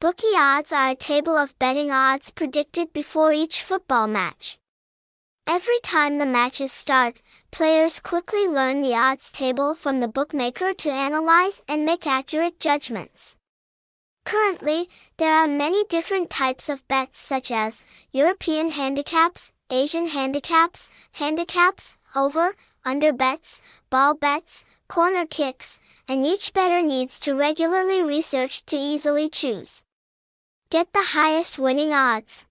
Bookie odds are a table of betting odds predicted before each football match. Every time the matches start, players quickly learn the odds table from the bookmaker to analyze and make accurate judgments. Currently, there are many different types of bets such as European handicaps, Asian handicaps, handicaps, over, under bets, ball bets, corner kicks, and each bettor needs to regularly research to easily choose. Get the highest winning odds.